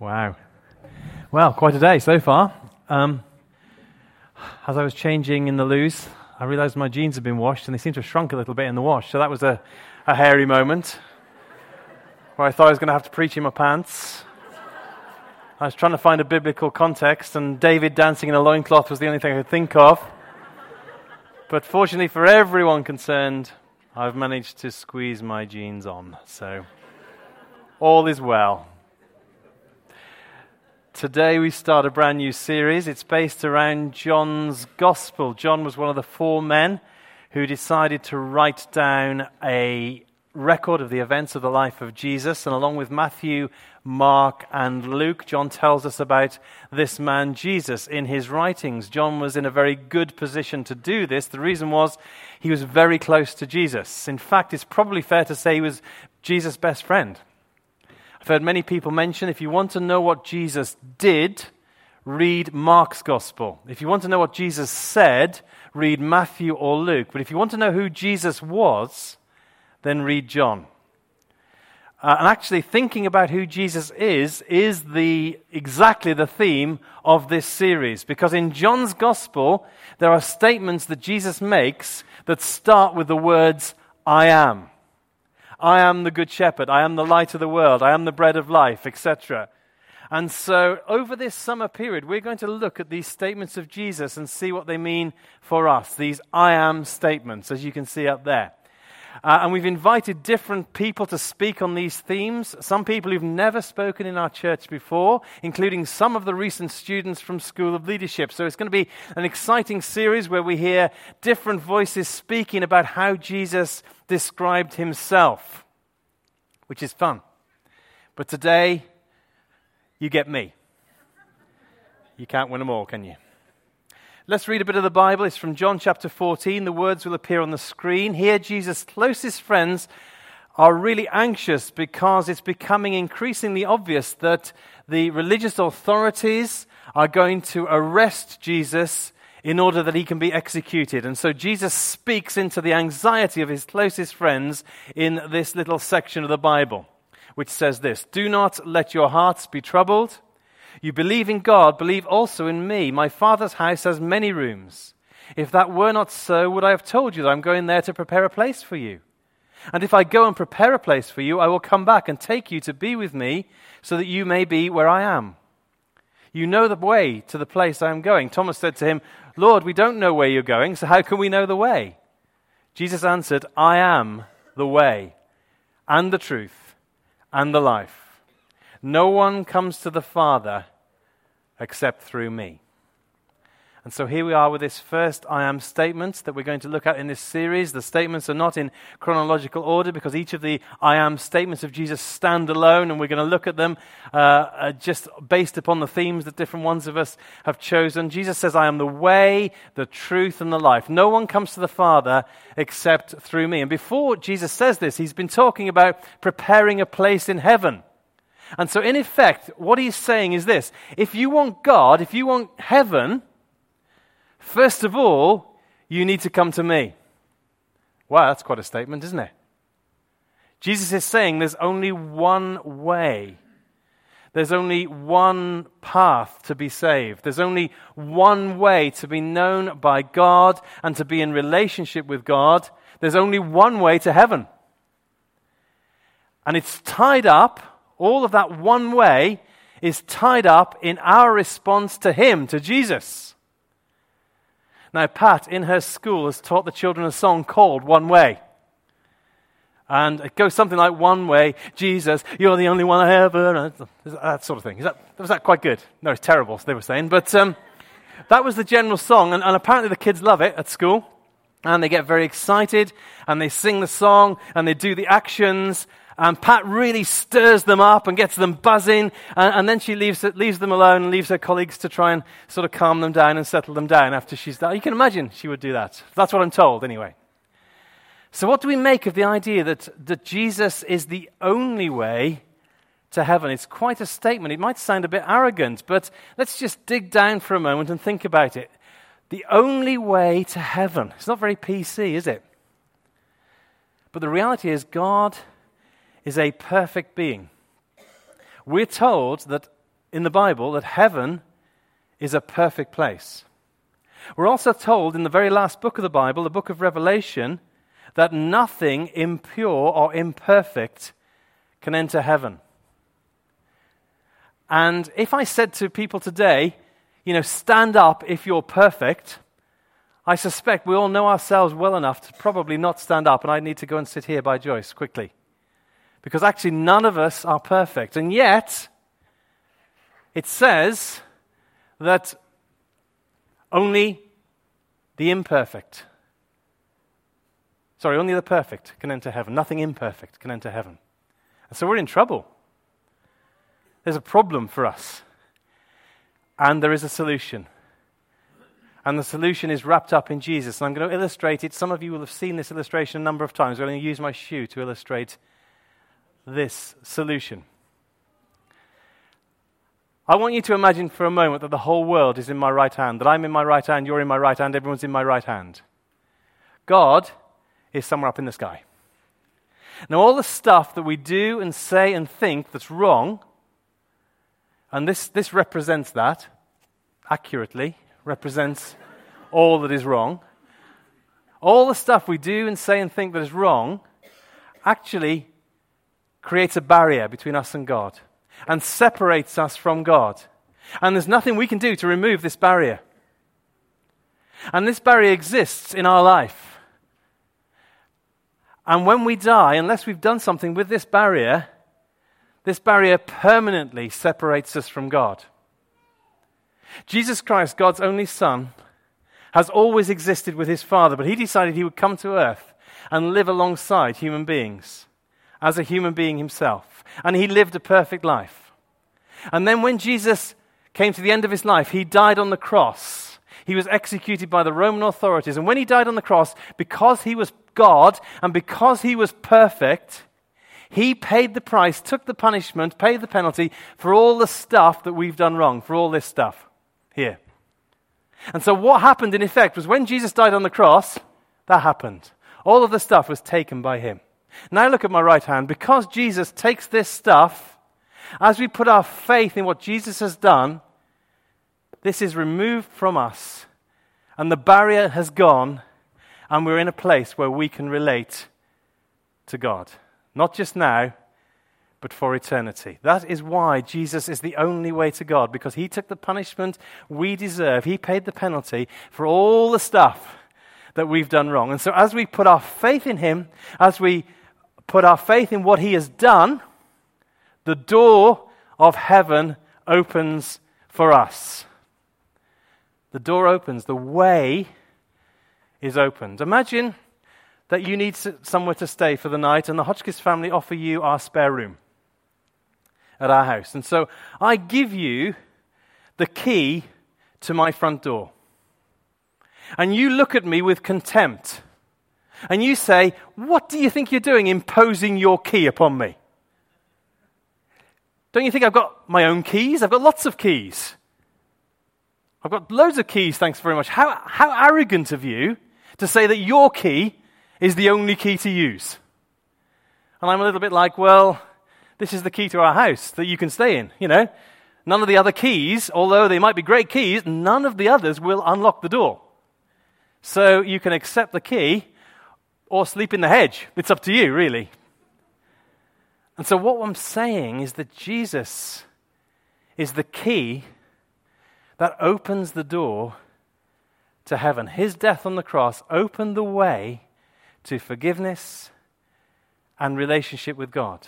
Wow. Well, quite a day so far. Um, as I was changing in the loos, I realized my jeans had been washed and they seemed to have shrunk a little bit in the wash. So that was a, a hairy moment where I thought I was going to have to preach in my pants. I was trying to find a biblical context, and David dancing in a loincloth was the only thing I could think of. But fortunately for everyone concerned, I've managed to squeeze my jeans on. So all is well. Today we start a brand new series. It's based around John's Gospel. John was one of the four men who decided to write down a record of the events of the life of Jesus. And along with Matthew, Mark, and Luke, John tells us about this man Jesus in his writings. John was in a very good position to do this. The reason was he was very close to Jesus. In fact, it's probably fair to say he was Jesus' best friend. I've heard many people mention if you want to know what Jesus did, read Mark's gospel. If you want to know what Jesus said, read Matthew or Luke. But if you want to know who Jesus was, then read John. Uh, and actually, thinking about who Jesus is is the, exactly the theme of this series. Because in John's gospel, there are statements that Jesus makes that start with the words, I am. I am the good shepherd. I am the light of the world. I am the bread of life, etc. And so, over this summer period, we're going to look at these statements of Jesus and see what they mean for us. These I am statements, as you can see up there. Uh, and we've invited different people to speak on these themes. Some people who've never spoken in our church before, including some of the recent students from School of Leadership. So it's going to be an exciting series where we hear different voices speaking about how Jesus described himself, which is fun. But today, you get me. You can't win them all, can you? Let's read a bit of the Bible. It's from John chapter 14. The words will appear on the screen. Here, Jesus' closest friends are really anxious because it's becoming increasingly obvious that the religious authorities are going to arrest Jesus in order that he can be executed. And so Jesus speaks into the anxiety of his closest friends in this little section of the Bible, which says this Do not let your hearts be troubled. You believe in God, believe also in me. My Father's house has many rooms. If that were not so, would I have told you that I'm going there to prepare a place for you? And if I go and prepare a place for you, I will come back and take you to be with me, so that you may be where I am. You know the way to the place I am going. Thomas said to him, Lord, we don't know where you're going, so how can we know the way? Jesus answered, I am the way, and the truth, and the life. No one comes to the Father except through me. And so here we are with this first I am statement that we're going to look at in this series. The statements are not in chronological order because each of the I am statements of Jesus stand alone, and we're going to look at them uh, uh, just based upon the themes that different ones of us have chosen. Jesus says, I am the way, the truth, and the life. No one comes to the Father except through me. And before Jesus says this, he's been talking about preparing a place in heaven. And so, in effect, what he's saying is this if you want God, if you want heaven, first of all, you need to come to me. Wow, that's quite a statement, isn't it? Jesus is saying there's only one way. There's only one path to be saved. There's only one way to be known by God and to be in relationship with God. There's only one way to heaven. And it's tied up all of that one way is tied up in our response to Him, to Jesus. Now, Pat, in her school, has taught the children a song called One Way. And it goes something like One Way, Jesus, you're the only one I ever. That sort of thing. Is that, was that quite good? No, it's terrible, they were saying. But um, that was the general song, and, and apparently the kids love it at school. And they get very excited, and they sing the song, and they do the actions, and Pat really stirs them up and gets them buzzing. And, and then she leaves, leaves them alone and leaves her colleagues to try and sort of calm them down and settle them down after she's done. You can imagine she would do that. That's what I'm told, anyway. So, what do we make of the idea that, that Jesus is the only way to heaven? It's quite a statement. It might sound a bit arrogant, but let's just dig down for a moment and think about it. The only way to heaven. It's not very PC, is it? But the reality is, God is a perfect being. We're told that in the Bible that heaven is a perfect place. We're also told in the very last book of the Bible, the book of Revelation, that nothing impure or imperfect can enter heaven. And if I said to people today, you know, stand up if you're perfect, I suspect we all know ourselves well enough to probably not stand up, and I need to go and sit here by Joyce quickly. Because actually, none of us are perfect. And yet, it says that only the imperfect, sorry, only the perfect can enter heaven. Nothing imperfect can enter heaven. And so we're in trouble. There's a problem for us. And there is a solution. And the solution is wrapped up in Jesus. And I'm going to illustrate it. Some of you will have seen this illustration a number of times. I'm going to use my shoe to illustrate this solution. I want you to imagine for a moment that the whole world is in my right hand, that I'm in my right hand, you're in my right hand, everyone's in my right hand. God is somewhere up in the sky. Now, all the stuff that we do and say and think that's wrong, and this, this represents that accurately, represents all that is wrong. All the stuff we do and say and think that is wrong actually creates a barrier between us and God and separates us from God. And there's nothing we can do to remove this barrier. And this barrier exists in our life. And when we die, unless we've done something with this barrier, this barrier permanently separates us from God. Jesus Christ, God's only Son, has always existed with his Father, but he decided he would come to earth and live alongside human beings as a human being himself. And he lived a perfect life. And then when Jesus came to the end of his life, he died on the cross. He was executed by the Roman authorities. And when he died on the cross, because he was God and because he was perfect, he paid the price, took the punishment, paid the penalty for all the stuff that we've done wrong, for all this stuff here. And so, what happened in effect was when Jesus died on the cross, that happened. All of the stuff was taken by him. Now look at my right hand. Because Jesus takes this stuff, as we put our faith in what Jesus has done, this is removed from us, and the barrier has gone, and we're in a place where we can relate to God. Not just now, but for eternity. That is why Jesus is the only way to God, because he took the punishment we deserve. He paid the penalty for all the stuff that we've done wrong. And so, as we put our faith in him, as we put our faith in what he has done, the door of heaven opens for us. The door opens, the way is opened. Imagine that you need somewhere to stay for the night, and the Hotchkiss family offer you our spare room at our house. And so I give you the key to my front door. And you look at me with contempt and you say, What do you think you're doing imposing your key upon me? Don't you think I've got my own keys? I've got lots of keys. I've got loads of keys, thanks very much. How, how arrogant of you to say that your key is the only key to use. And I'm a little bit like, well, this is the key to our house that you can stay in, you know. None of the other keys, although they might be great keys, none of the others will unlock the door. So you can accept the key or sleep in the hedge. It's up to you, really. And so, what I'm saying is that Jesus is the key that opens the door to heaven. His death on the cross opened the way to forgiveness and relationship with God.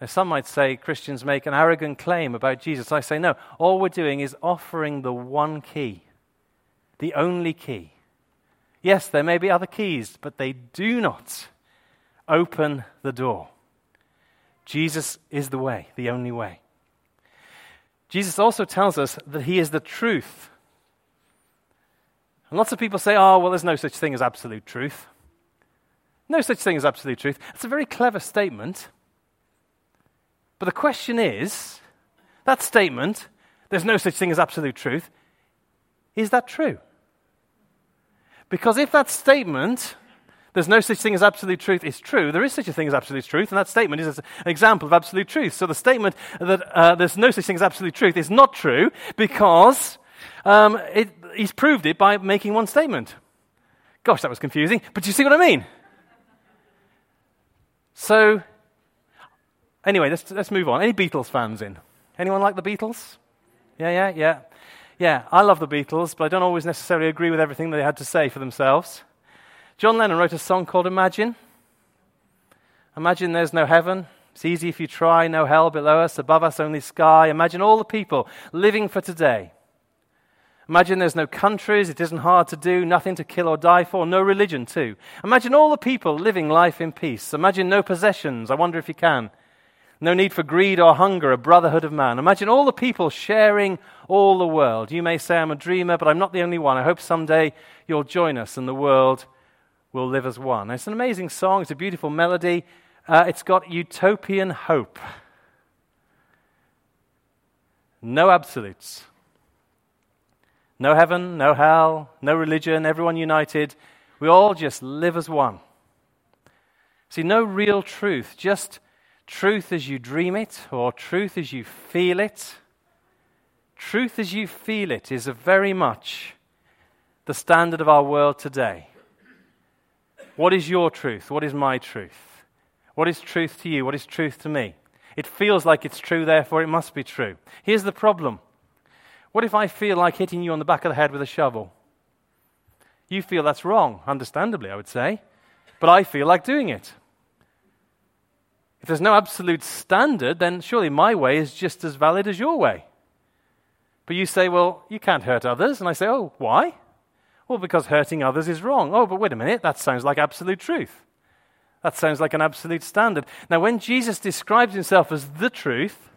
Now, some might say Christians make an arrogant claim about Jesus. I say, no, all we're doing is offering the one key, the only key Yes, there may be other keys, but they do not open the door. Jesus is the way, the only way. Jesus also tells us that he is the truth. And lots of people say, oh, well, there's no such thing as absolute truth. No such thing as absolute truth. It's a very clever statement. But the question is that statement, there's no such thing as absolute truth, is that true? Because if that statement, There's no such thing as absolute truth is true. There is such a thing as absolute truth, and that statement is an example of absolute truth. So the statement that uh, there's no such thing as absolute truth is not true because um, it, he's proved it by making one statement. Gosh, that was confusing, but you see what I mean? So, anyway, let's, let's move on. Any Beatles fans in? Anyone like the Beatles? Yeah, yeah, yeah. Yeah, I love the Beatles, but I don't always necessarily agree with everything they had to say for themselves. John Lennon wrote a song called Imagine. Imagine there's no heaven. It's easy if you try. No hell below us, above us only sky. Imagine all the people living for today. Imagine there's no countries. It isn't hard to do. Nothing to kill or die for. No religion, too. Imagine all the people living life in peace. Imagine no possessions. I wonder if you can. No need for greed or hunger, a brotherhood of man. Imagine all the people sharing all the world. You may say I'm a dreamer, but I'm not the only one. I hope someday you'll join us and the world will live as one. It's an amazing song, it's a beautiful melody, uh, it's got utopian hope. No absolutes. No heaven, no hell, no religion, everyone united. We all just live as one. See, no real truth, just truth as you dream it or truth as you feel it. Truth as you feel it is very much the standard of our world today. What is your truth? What is my truth? What is truth to you? What is truth to me? It feels like it's true, therefore it must be true. Here's the problem What if I feel like hitting you on the back of the head with a shovel? You feel that's wrong, understandably, I would say, but I feel like doing it. If there's no absolute standard, then surely my way is just as valid as your way. But you say, well, you can't hurt others. And I say, oh, why? Well, because hurting others is wrong. Oh, but wait a minute, that sounds like absolute truth. That sounds like an absolute standard. Now, when Jesus describes himself as the truth,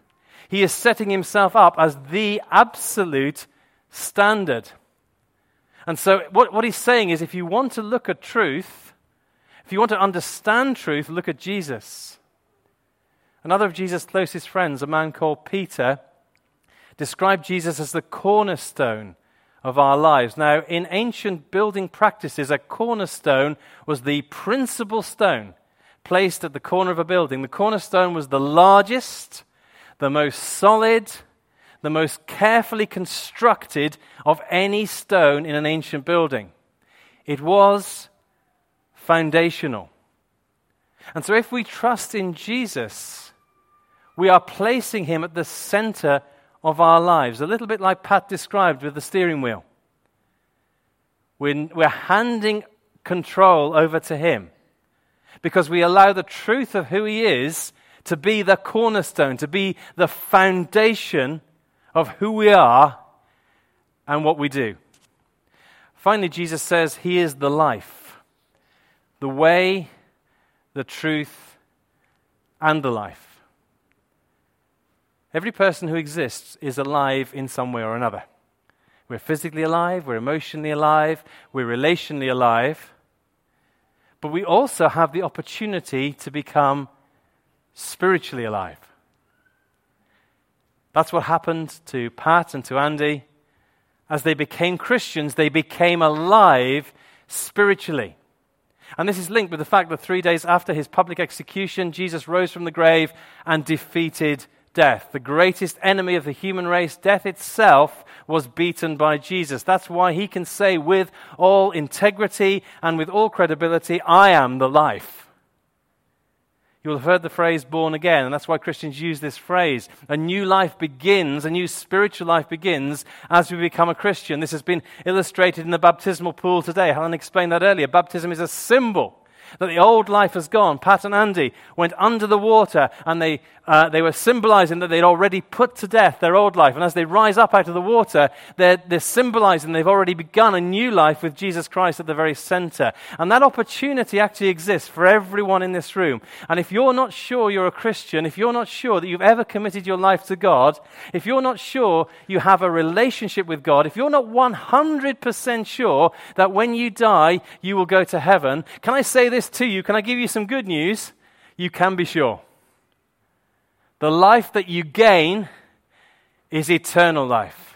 he is setting himself up as the absolute standard. And so, what, what he's saying is if you want to look at truth, if you want to understand truth, look at Jesus. Another of Jesus' closest friends, a man called Peter, described Jesus as the cornerstone of our lives. Now, in ancient building practices, a cornerstone was the principal stone placed at the corner of a building. The cornerstone was the largest, the most solid, the most carefully constructed of any stone in an ancient building. It was foundational. And so, if we trust in Jesus, we are placing him at the center of our lives, a little bit like Pat described with the steering wheel. We're, we're handing control over to Him because we allow the truth of who He is to be the cornerstone, to be the foundation of who we are and what we do. Finally, Jesus says He is the life, the way, the truth, and the life. Every person who exists is alive in some way or another. We're physically alive, we're emotionally alive, we're relationally alive. But we also have the opportunity to become spiritually alive. That's what happened to Pat and to Andy. As they became Christians, they became alive spiritually. And this is linked with the fact that three days after his public execution, Jesus rose from the grave and defeated death. The greatest enemy of the human race, death itself, was beaten by Jesus. That's why he can say with all integrity and with all credibility, I am the life. You'll have heard the phrase born again, and that's why Christians use this phrase. A new life begins, a new spiritual life begins as we become a Christian. This has been illustrated in the baptismal pool today. Helen explained that earlier. Baptism is a symbol that the old life has gone. Pat and Andy went under the water and they, uh, they were symbolizing that they'd already put to death their old life. And as they rise up out of the water, they're, they're symbolizing they've already begun a new life with Jesus Christ at the very center. And that opportunity actually exists for everyone in this room. And if you're not sure you're a Christian, if you're not sure that you've ever committed your life to God, if you're not sure you have a relationship with God, if you're not 100% sure that when you die you will go to heaven, can I say this to you? Can I give you some good news? You can be sure. The life that you gain is eternal life.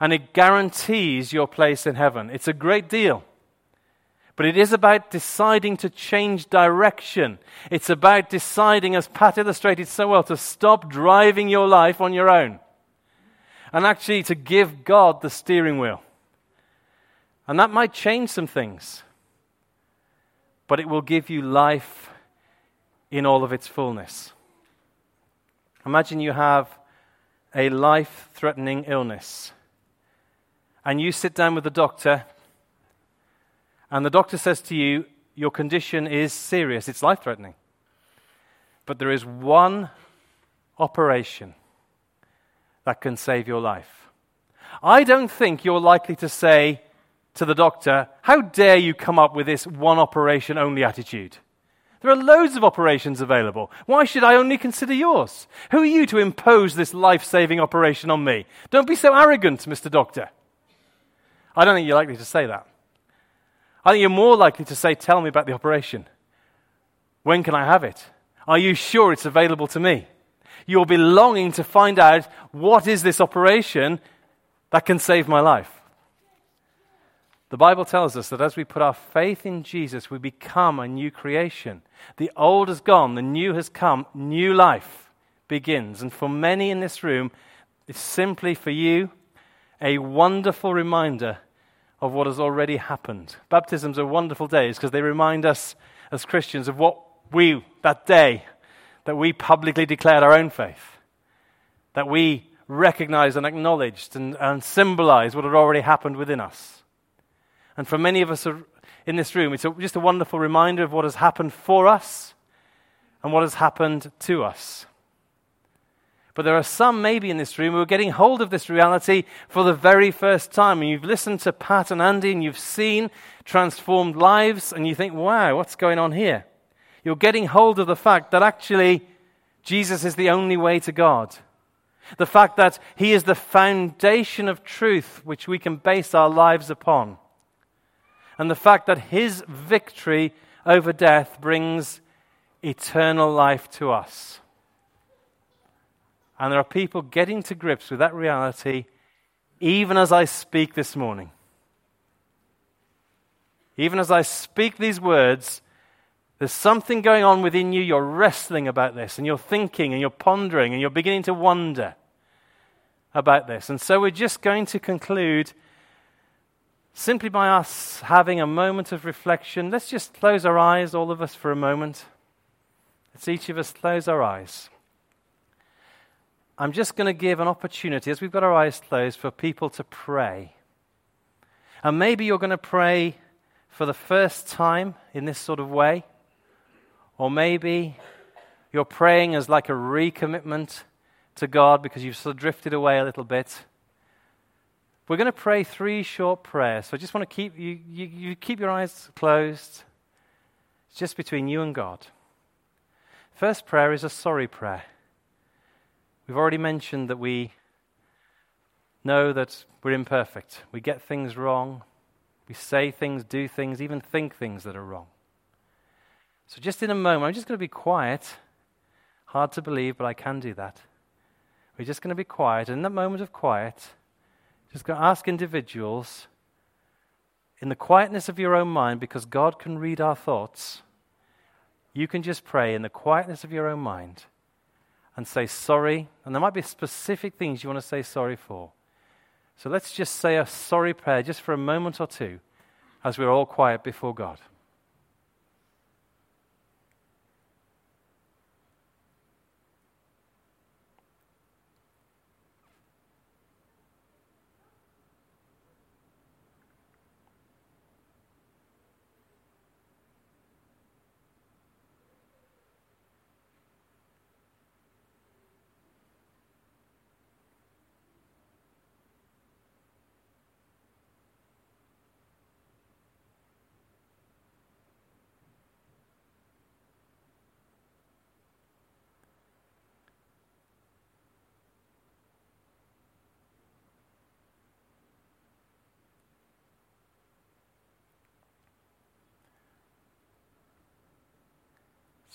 And it guarantees your place in heaven. It's a great deal. But it is about deciding to change direction. It's about deciding, as Pat illustrated so well, to stop driving your life on your own and actually to give God the steering wheel. And that might change some things, but it will give you life in all of its fullness. Imagine you have a life threatening illness, and you sit down with the doctor, and the doctor says to you, Your condition is serious, it's life threatening. But there is one operation that can save your life. I don't think you're likely to say to the doctor, How dare you come up with this one operation only attitude? There are loads of operations available. Why should I only consider yours? Who are you to impose this life saving operation on me? Don't be so arrogant, Mr. Doctor. I don't think you're likely to say that. I think you're more likely to say, Tell me about the operation. When can I have it? Are you sure it's available to me? You'll be longing to find out what is this operation that can save my life. The Bible tells us that as we put our faith in Jesus, we become a new creation. The old has gone, the new has come, new life begins. And for many in this room, it's simply for you a wonderful reminder of what has already happened. Baptisms are wonderful days because they remind us as Christians of what we, that day, that we publicly declared our own faith, that we recognized and acknowledged and, and symbolized what had already happened within us. And for many of us in this room, it's just a wonderful reminder of what has happened for us and what has happened to us. But there are some maybe in this room who are getting hold of this reality for the very first time. And you've listened to Pat and Andy and you've seen transformed lives, and you think, wow, what's going on here? you're getting hold of the fact that actually Jesus is the only way to God. The fact that He is the foundation of truth which we can base our lives upon. And the fact that His victory over death brings eternal life to us. And there are people getting to grips with that reality even as I speak this morning. Even as I speak these words, there's something going on within you. You're wrestling about this, and you're thinking, and you're pondering, and you're beginning to wonder about this. And so we're just going to conclude simply by us having a moment of reflection. Let's just close our eyes, all of us, for a moment. Let's each of us close our eyes. I'm just going to give an opportunity, as we've got our eyes closed, for people to pray. And maybe you're going to pray for the first time in this sort of way. Or maybe you're praying as like a recommitment to God because you've sort of drifted away a little bit. We're going to pray three short prayers. So I just want to keep you, you, you keep your eyes closed. It's just between you and God. First prayer is a sorry prayer. We've already mentioned that we know that we're imperfect. We get things wrong. We say things, do things, even think things that are wrong. So, just in a moment, I'm just going to be quiet. Hard to believe, but I can do that. We're just going to be quiet. And in that moment of quiet, just going to ask individuals in the quietness of your own mind, because God can read our thoughts, you can just pray in the quietness of your own mind and say sorry. And there might be specific things you want to say sorry for. So let's just say a sorry prayer just for a moment or two as we're all quiet before God.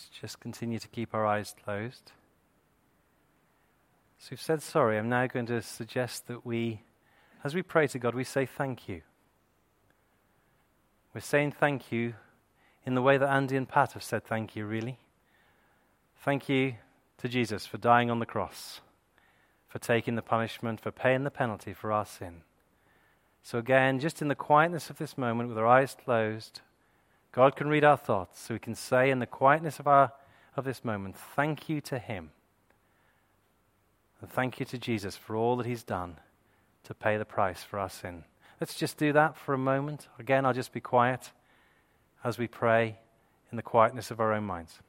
Just continue to keep our eyes closed. So we've said sorry. I'm now going to suggest that we, as we pray to God, we say thank you. We're saying thank you in the way that Andy and Pat have said thank you, really. Thank you to Jesus for dying on the cross, for taking the punishment, for paying the penalty for our sin. So, again, just in the quietness of this moment, with our eyes closed, God can read our thoughts, so we can say in the quietness of, our, of this moment, thank you to Him. And thank you to Jesus for all that He's done to pay the price for our sin. Let's just do that for a moment. Again, I'll just be quiet as we pray in the quietness of our own minds.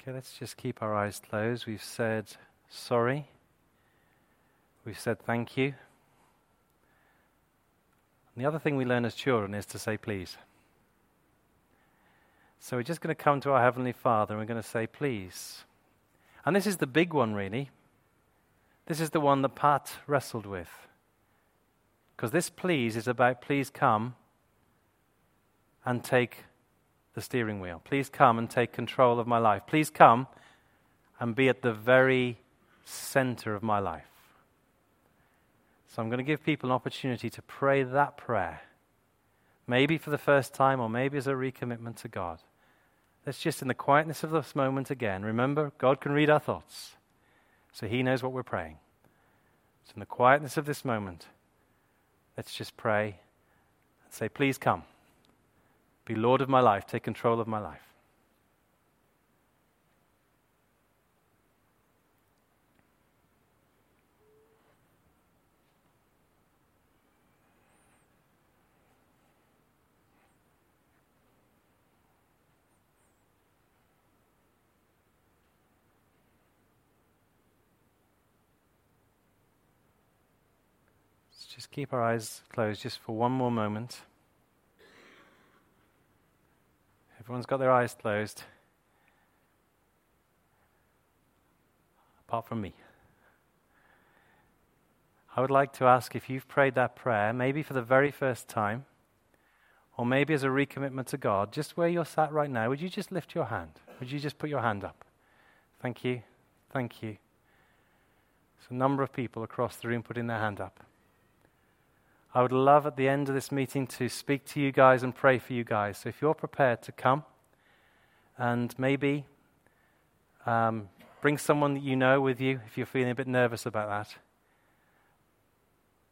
Okay, let's just keep our eyes closed. We've said sorry. We've said thank you. And the other thing we learn as children is to say please. So we're just going to come to our Heavenly Father and we're going to say please. And this is the big one, really. This is the one that Pat wrestled with. Because this please is about please come and take the steering wheel. Please come and take control of my life. Please come and be at the very center of my life. So I'm going to give people an opportunity to pray that prayer. Maybe for the first time, or maybe as a recommitment to God. Let's just, in the quietness of this moment again, remember God can read our thoughts. So He knows what we're praying. So, in the quietness of this moment, let's just pray and say, Please come. Be Lord of my life. Take control of my life. Just keep our eyes closed just for one more moment. Everyone's got their eyes closed. Apart from me. I would like to ask if you've prayed that prayer, maybe for the very first time, or maybe as a recommitment to God, just where you're sat right now, would you just lift your hand? Would you just put your hand up? Thank you. Thank you. There's a number of people across the room putting their hand up. I would love at the end of this meeting to speak to you guys and pray for you guys. So if you're prepared to come and maybe um, bring someone that you know with you if you're feeling a bit nervous about that.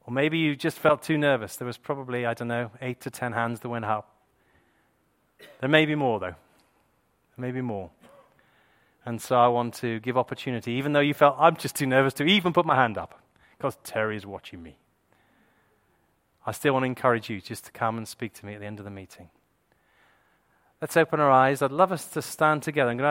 Or maybe you just felt too nervous. There was probably, I don't know, eight to ten hands that went up. There may be more, though. There may be more. And so I want to give opportunity, even though you felt I'm just too nervous to even put my hand up, because Terry is watching me. I still want to encourage you just to come and speak to me at the end of the meeting. Let's open our eyes. I'd love us to stand together.